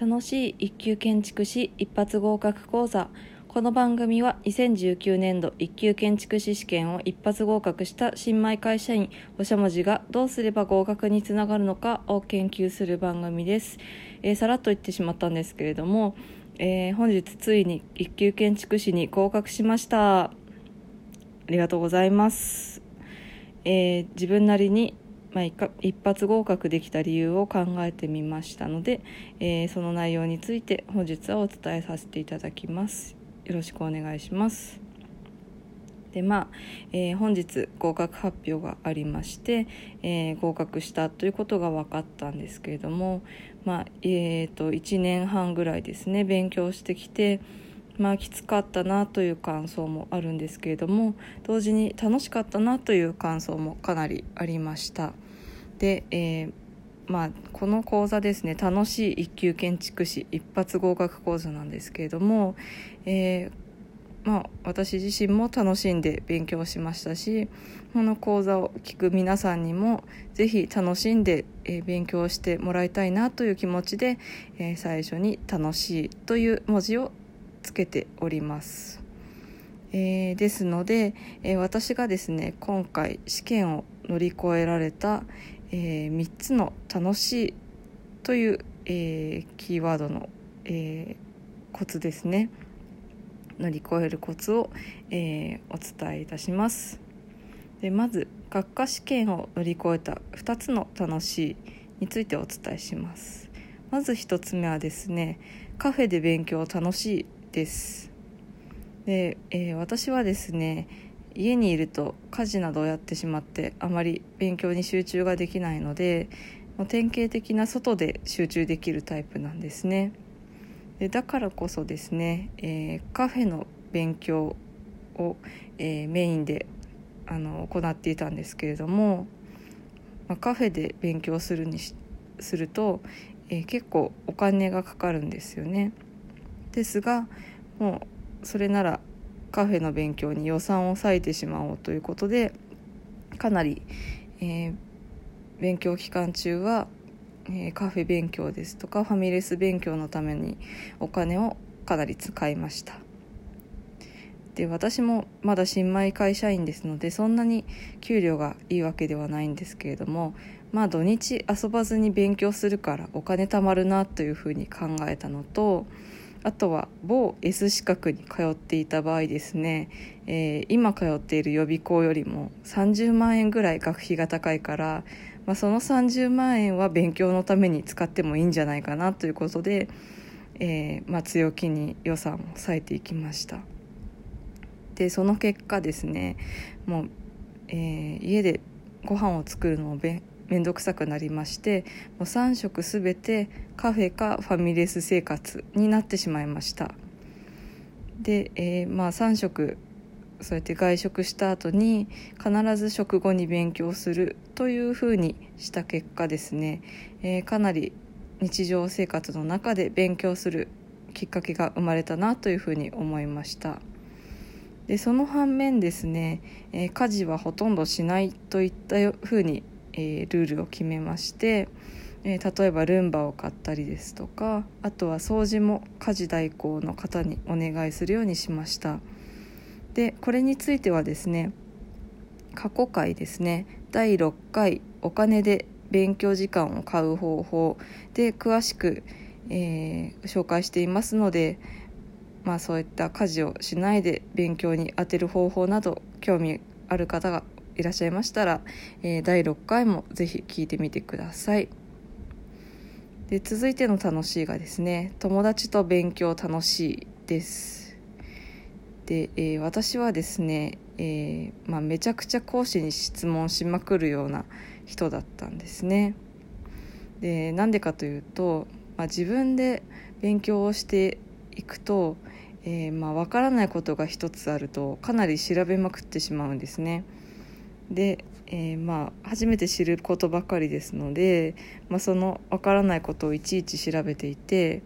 楽しい一級建築士一発合格講座。この番組は2019年度一級建築士試験を一発合格した新米会社員おしゃもじがどうすれば合格につながるのかを研究する番組です、えーさらっと言ってしまったんですけれども、えー本日ついに一級建築士に合格しました。ありがとうございます、えー自分なりにまあ、一発合格できた理由を考えてみましたので、えーその内容について本日はお伝えさせていただきます。よろしくお願いします。でまあ、えー本日合格発表がありまして、えー合格したということが分かったんですけれどもまあえー、と1年半ぐらいですね勉強してきてまあきつかったなという感想もあるんですけれども同時に楽しかったなという感想もかなりありました。で、えーまあ、この講座ですね楽しい一級建築士一発合格講座なんですけれども、えーまあ、私自身も楽しんで勉強しましたしこの講座を聞く皆さんにもぜひ楽しんで、え勉強してもらいたいなという気持ちで、え最初に「楽しい」という文字をつけております。えーですので、えー私がですね今回試験を乗り越えられた、え3つの「楽しい」という、えーキーワードの、えーコツですね。乗り越えるコツを、えお伝えいたします。でまず学科試験を乗り越えた2つの「楽しい」についてお伝えします。まず1つ目はですねカフェで勉強楽しいです。で、えー私はですね家にいると家事などをやってしまってあまり勉強に集中ができないのでもう典型的な外で集中できるタイプなんですね。でだからこそですね、えーカフェの勉強を、えーメインであの行っていたんですけれども、まあ、カフェで勉強するにすると、えー結構お金がかかるんですよね。ですがもうそれならカフェの勉強に予算を割いてしまおうということでかなり、えー勉強期間中は、えーカフェ勉強ですとかファミレス勉強のためにお金をかなり使いました。で私もまだ新米会社員ですのでそんなに給料がいいわけではないんですけれどもまあ土日遊ばずに勉強するからお金貯まるなというふうに考えたのとあとは某 S 資格に通っていた場合ですね、えー今通っている予備校よりも30万円ぐらい学費が高いから、まあ、その30万円は勉強のために使ってもいいんじゃないかなということで、えーまあ、強気に予算を割いていきました。でその結果ですねもう、えー家でご飯を作るのをべ面倒くさくなりましてもう3食すべてカフェかファミレス生活になってしまいました。で、えーまあ3食そうやって外食した後に必ず食後に勉強するというふうにした結果ですね、えーかなり日常生活の中で勉強するきっかけが生まれたなというふうに思いました。でその反面ですね、えー家事はほとんどしないといったふうに、えールールを決めまして、えー例えばルンバを買ったりですとかあとは掃除も家事代行の方にお願いするようにしました。でこれについてはですね過去回ですね第6回お金で勉強時間を買う方法で詳しく、えー紹介していますのでまあそういった家事をしないで勉強に充てる方法など興味ある方がいらっしゃいましたら、えー第6回もぜひ聞いてみてください。で続いての楽しいがですね友達と勉強楽しいです。で、えー私はですね、えーまあ、めちゃくちゃ講師に質問しまくるような人だったんですね。でなんでかというと、まあ、自分で勉強をしていくと、えーまあ、分からないことが一つあるとかなり調べまくってしまうんですね。で、えーまあ、初めて知ることばかりですので、まあ、その分からないことをいちいち調べていて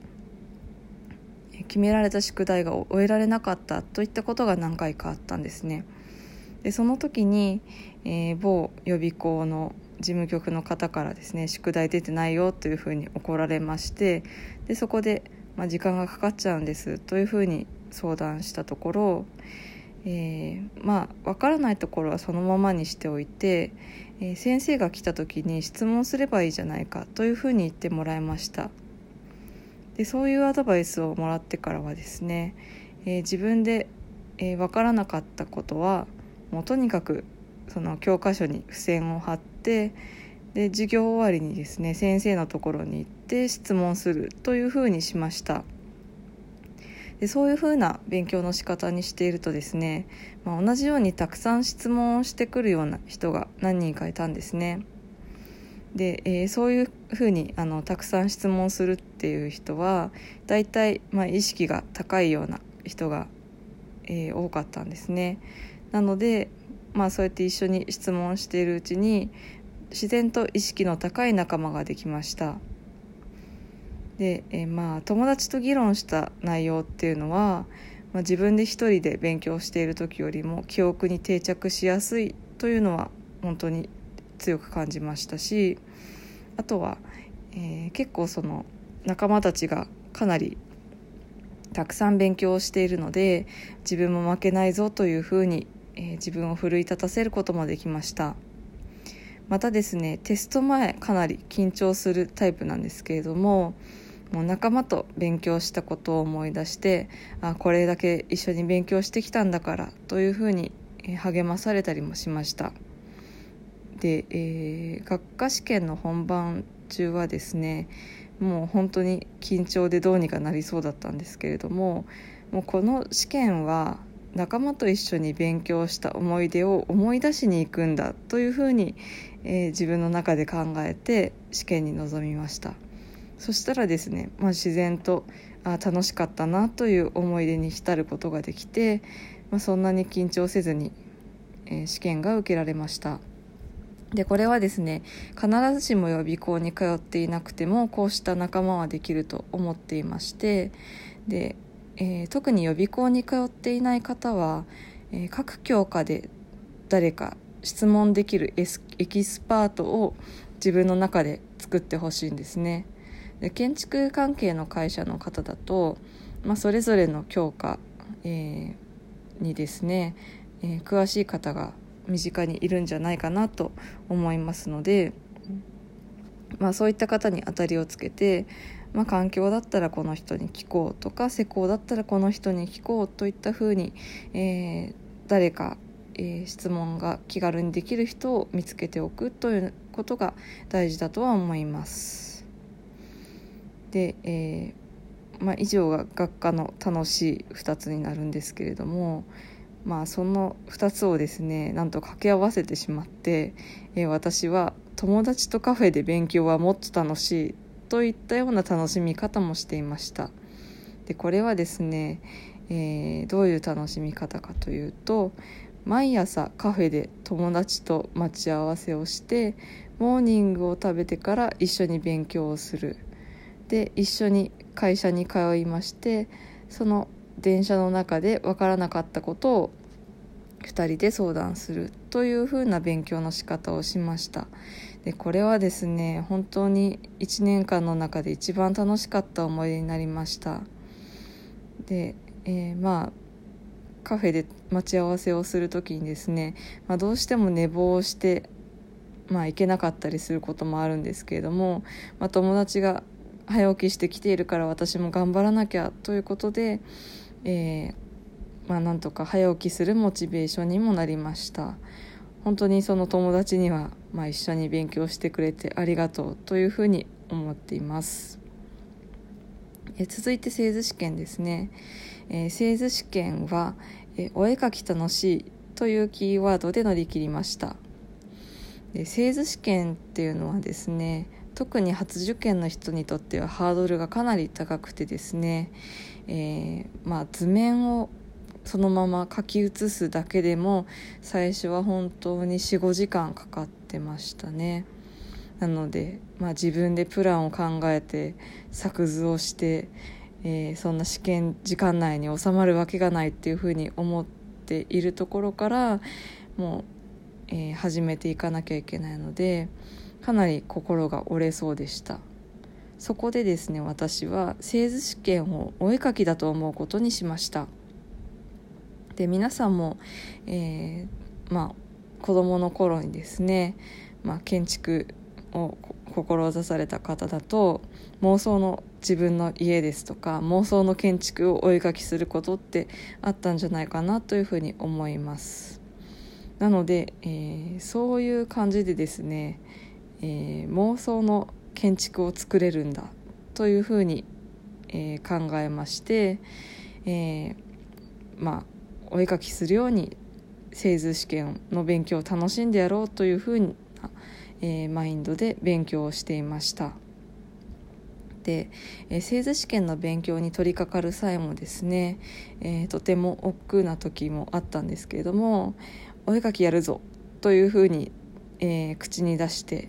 決められた宿題が終えられなかったといったことが何回かあったんですね。でその時に、えー某予備校の事務局の方からですね宿題出てないよというふうに怒られましてでそこで、まあ、時間がかかっちゃうんですというふうに相談したところ、えー、まあ分からないところはそのままにしておいて、えー、先生が来た時に質問すればいいじゃないかというふうに言ってもらいました。でそういうアドバイスをもらってからはですね、えー、自分で、え分からなかったことはもうとにかくその教科書に付箋を貼ってで授業終わりにですね先生のところに行って質問するというふうにしました。でそういうふうな勉強の仕方にしているとですね、まあ、同じようにたくさん質問をしてくるような人が何人かいたんですね。で、えー、そういうふうにあのたくさん質問するっていう人は大体、まあ、意識が高いような人が、えー、多かったんですね。なのでまあそうやって一緒に質問しているうちに自然と意識の高い仲間ができました。で、えまあ友達と議論した内容っていうのは、まあ、自分で一人で勉強している時よりも記憶に定着しやすいというのは本当に強く感じましたしあとは、えー、結構その仲間たちがかなりたくさん勉強しているので自分も負けないぞというふうにえー、自分を奮い立たせることもできました。またですねテスト前かなり緊張するタイプなんですけれどももう仲間と勉強したことを思い出してあこれだけ一緒に勉強してきたんだからというふうに励まされたりもしました。で、えー、学科試験の本番中はですねもう本当に緊張でどうにかなりそうだったんですけれどももうこの試験は仲間と一緒に勉強した思い出を思い出しに行くんだというふうに、えー、自分の中で考えて試験に臨みました。そしたらですね、まあ、自然とあ楽しかったなという思い出に浸ることができて、まあ、そんなに緊張せずに、えー、試験が受けられました。でこれはですね必ずしも予備校に通っていなくてもこうした仲間はできると思っていましてでえー、特に予備校に通っていない方は、えー、各教科で誰か質問できるエスエキスパートを自分の中で作ってほしいんですね。で建築関係の会社の方だと、まあ、それぞれの教科、えー、にですね、え詳しい方が身近にいるんじゃないかなと思いますので、まあ、そういった方に当たりをつけてまあ、環境だったらこの人に聞こうとか施工だったらこの人に聞こうといったふうに、えー、誰か、えー、質問が気軽にできる人を見つけておくということが大事だとは思います。で、えー、まあ、以上が学科の楽しい2つになるんですけれども、まあ、その2つをですねなんと掛け合わせてしまって、え私は友達とカフェで勉強はもっと楽しいといったような楽しみ方もしていました。でこれはですね、えー、どういう楽しみ方かというと毎朝カフェで友達と待ち合わせをしてモーニングを食べてから一緒に勉強をする。で一緒に会社に通いましてその電車の中で分からなかったことを2人で相談するというふうな勉強の仕方をしました。でこれはですね本当に1年間の中で一番楽しかった思い出になりました。で、えー、まあカフェで待ち合わせをする時にですね、まあ、どうしても寝坊してまあ行けなかったりすることもあるんですけれども、まあ、友達が早起きしてきているから私も頑張らなきゃということで、えー、まあ、なんとか早起きするモチベーションにもなりました。本当にその友達には、まあ、一緒に勉強してくれてありがとうというふうに思っています。え続いて製図試験ですね、えー、製図試験は、えお絵描き楽しいというキーワードで乗り切りました。で製図試験っていうのはですね特に初受験の人にとってはハードルがかなり高くてですね、えー、まあ、図面をそのまま書き写すだけでも最初は本当に45時間かかってましたね。なので、まあ、自分でプランを考えて作図をして、えー、そんな試験時間内に収まるわけがないっていうふうに思っているところからもう、えー、始めていかなきゃいけないのでかなり心が折れそうでした。そこでですね私は製図試験をお絵かきだと思うことにしました。で皆さんも、えー、まあ子供の頃にですね、まあ、建築を志された方だと妄想の自分の家ですとか妄想の建築をお絵かきすることってあったんじゃないかなというふうに思います。なので、えー、そういう感じでですね、えー、妄想の建築を作れるんだというふうに、えー、考えまして、えまあお絵かきするように製図試験の勉強を楽しんでやろうというふうな、えマインドで勉強をしていました。で、えー、製図試験の勉強に取り掛かる際もですね、えー、とても億劫な時もあったんですけれどもお絵かきやるぞというふうに、えー、口に出して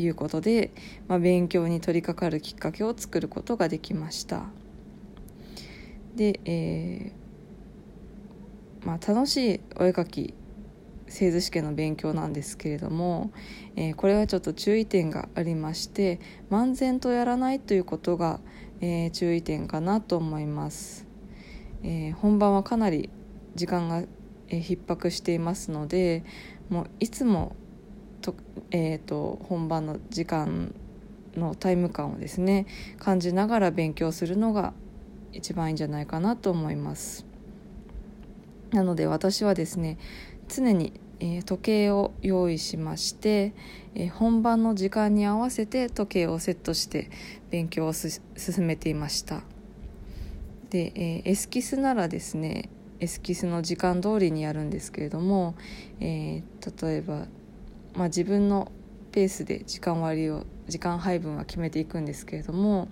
いうことで、まあ、勉強に取り掛かるきっかけを作ることができました。で、えーまあ、楽しいお絵かき製図試験の勉強なんですけれども、えー、これはちょっと注意点がありまして漫然とやらないということが、えー、注意点かなと思います、えー、本番はかなり時間が、え逼迫していますのでもういつもと,、えーと、本番の時間のタイム感をですね感じながら勉強するのが一番いいんじゃないかなと思います。なので私はですね常に、えー、時計を用意しまして、えー、本番の時間に合わせて時計をセットして勉強を進めていました。で、えー、エスキスならですねエスキスの時間通りにやるんですけれども、え例えば、まあ、自分のペースで時間割を時間配分は決めていくんですけれども、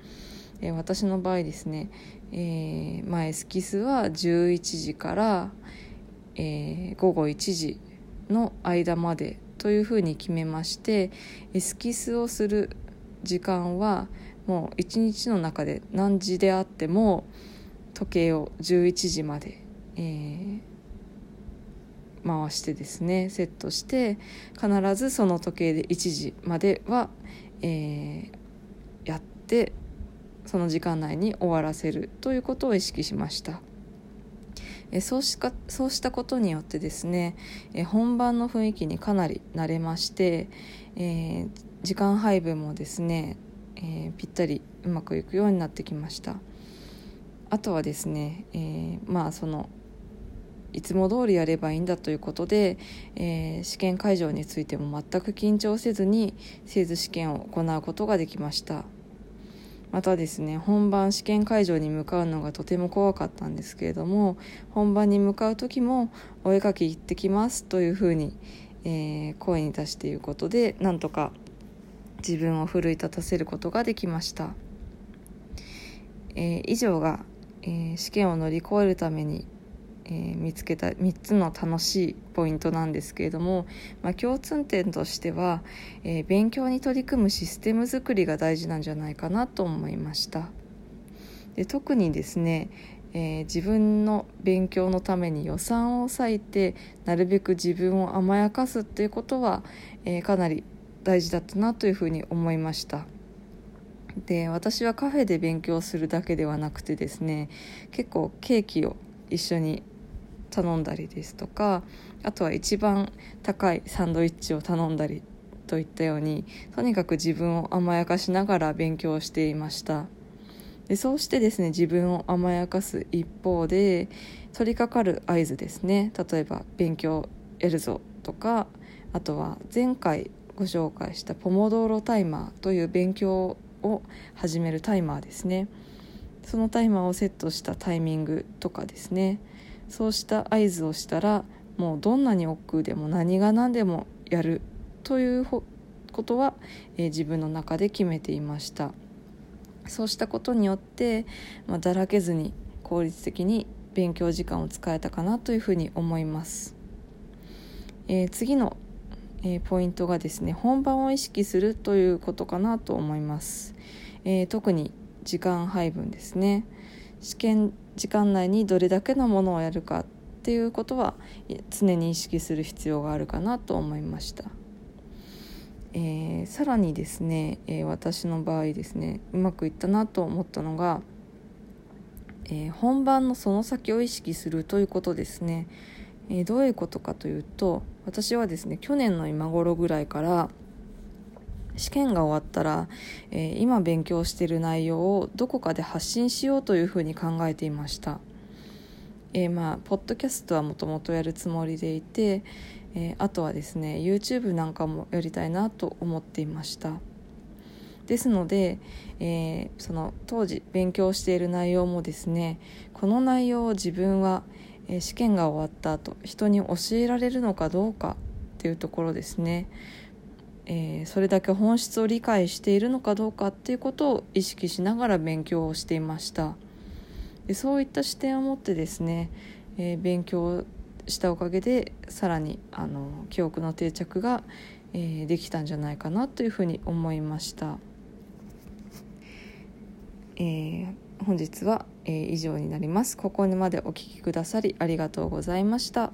え私の場合ですね、えまあ、エスキスは11時から、えー、午後1時の間までというふうに決めましてエスキスをする時間はもう一日の中で何時であっても時計を11時まで、えー、回してですねセットして必ずその時計で1時までは、えー、やってその時間内に終わらせるということを意識しました。えそうしかそうしたことによってですね、え本番の雰囲気にかなり慣れまして、えー、時間配分もですね、えー、ぴったりうまくいくようになってきましたあとはですね、えー、まあそのいつも通りやればいいんだということで、えー、試験会場についても全く緊張せずに製図試験を行うことができました。またですね本番試験会場に向かうのがとても怖かったんですけれども本番に向かう時も「お絵かき行ってきます」というふうに、えー、声に出していることでなんとか自分を奮い立たせることができました、えー、以上が、えー、試験を乗り越えるためにえー、見つけた3つの楽しいポイントなんですけれども、まあ、共通点としては、えー、勉強に取り組むシステム作りが大事なんじゃないかなと思いました。で特にですね、えー、自分の勉強のために予算を割いてなるべく自分を甘やかすっていうことは、えかなり大事だったなというふうに思いました。で私はカフェで勉強するだけではなくてですね結構ケーキを一緒に頼んだりですとかあとは一番高いサンドイッチを頼んだりといったようにとにかく自分を甘やかしながら勉強していました。でそうしてですね自分を甘やかす一方で取り掛かる合図ですね。例えば「勉強やるぞ」とかあとは前回ご紹介したポモドーロタイマーという勉強を始めるタイマーですね。そのタイマーをセットしたタイミングとかですね。そうした合図をしたらもうどんなに億劫でも何が何でもやるということは、えー、自分の中で決めていました。そうしたことによって、まあ、だらけずに効率的に勉強時間を使えたかなというふうに思います、えー、次の、えー、ポイントがですね本番を意識するということかなと思います、え、特に時間配分ですね。試験時間内にどれだけのものをやるかっていうことは常に意識する必要があるかなと思いました。えー、さらにですね、えー、私の場合ですねうまくいったなと思ったのが、えー、本番のその先を意識するということですね、えどういうことかというと私はですね去年の今頃ぐらいから試験が終わったら、えー、今勉強している内容をどこかで発信しようというふうに考えていました。えー、まあポッドキャストはもともとやるつもりでいて、えー、あとはですね YouTube なんかもやりたいなと思っていましたですので、え、その当時勉強している内容もですねこの内容を自分は、試験が終わった後人に教えられるのかどうかっていうところですねえー、それだけ本質を理解しているのかどうかっていうことを意識しながら勉強をしていました。でそういった視点を持ってですね、えー、勉強したおかげでさらにあの記憶の定着が、えー、できたんじゃないかなというふうに思いました、えー、本日は、え以上になります。ここまでお聴きくださりありがとうございました。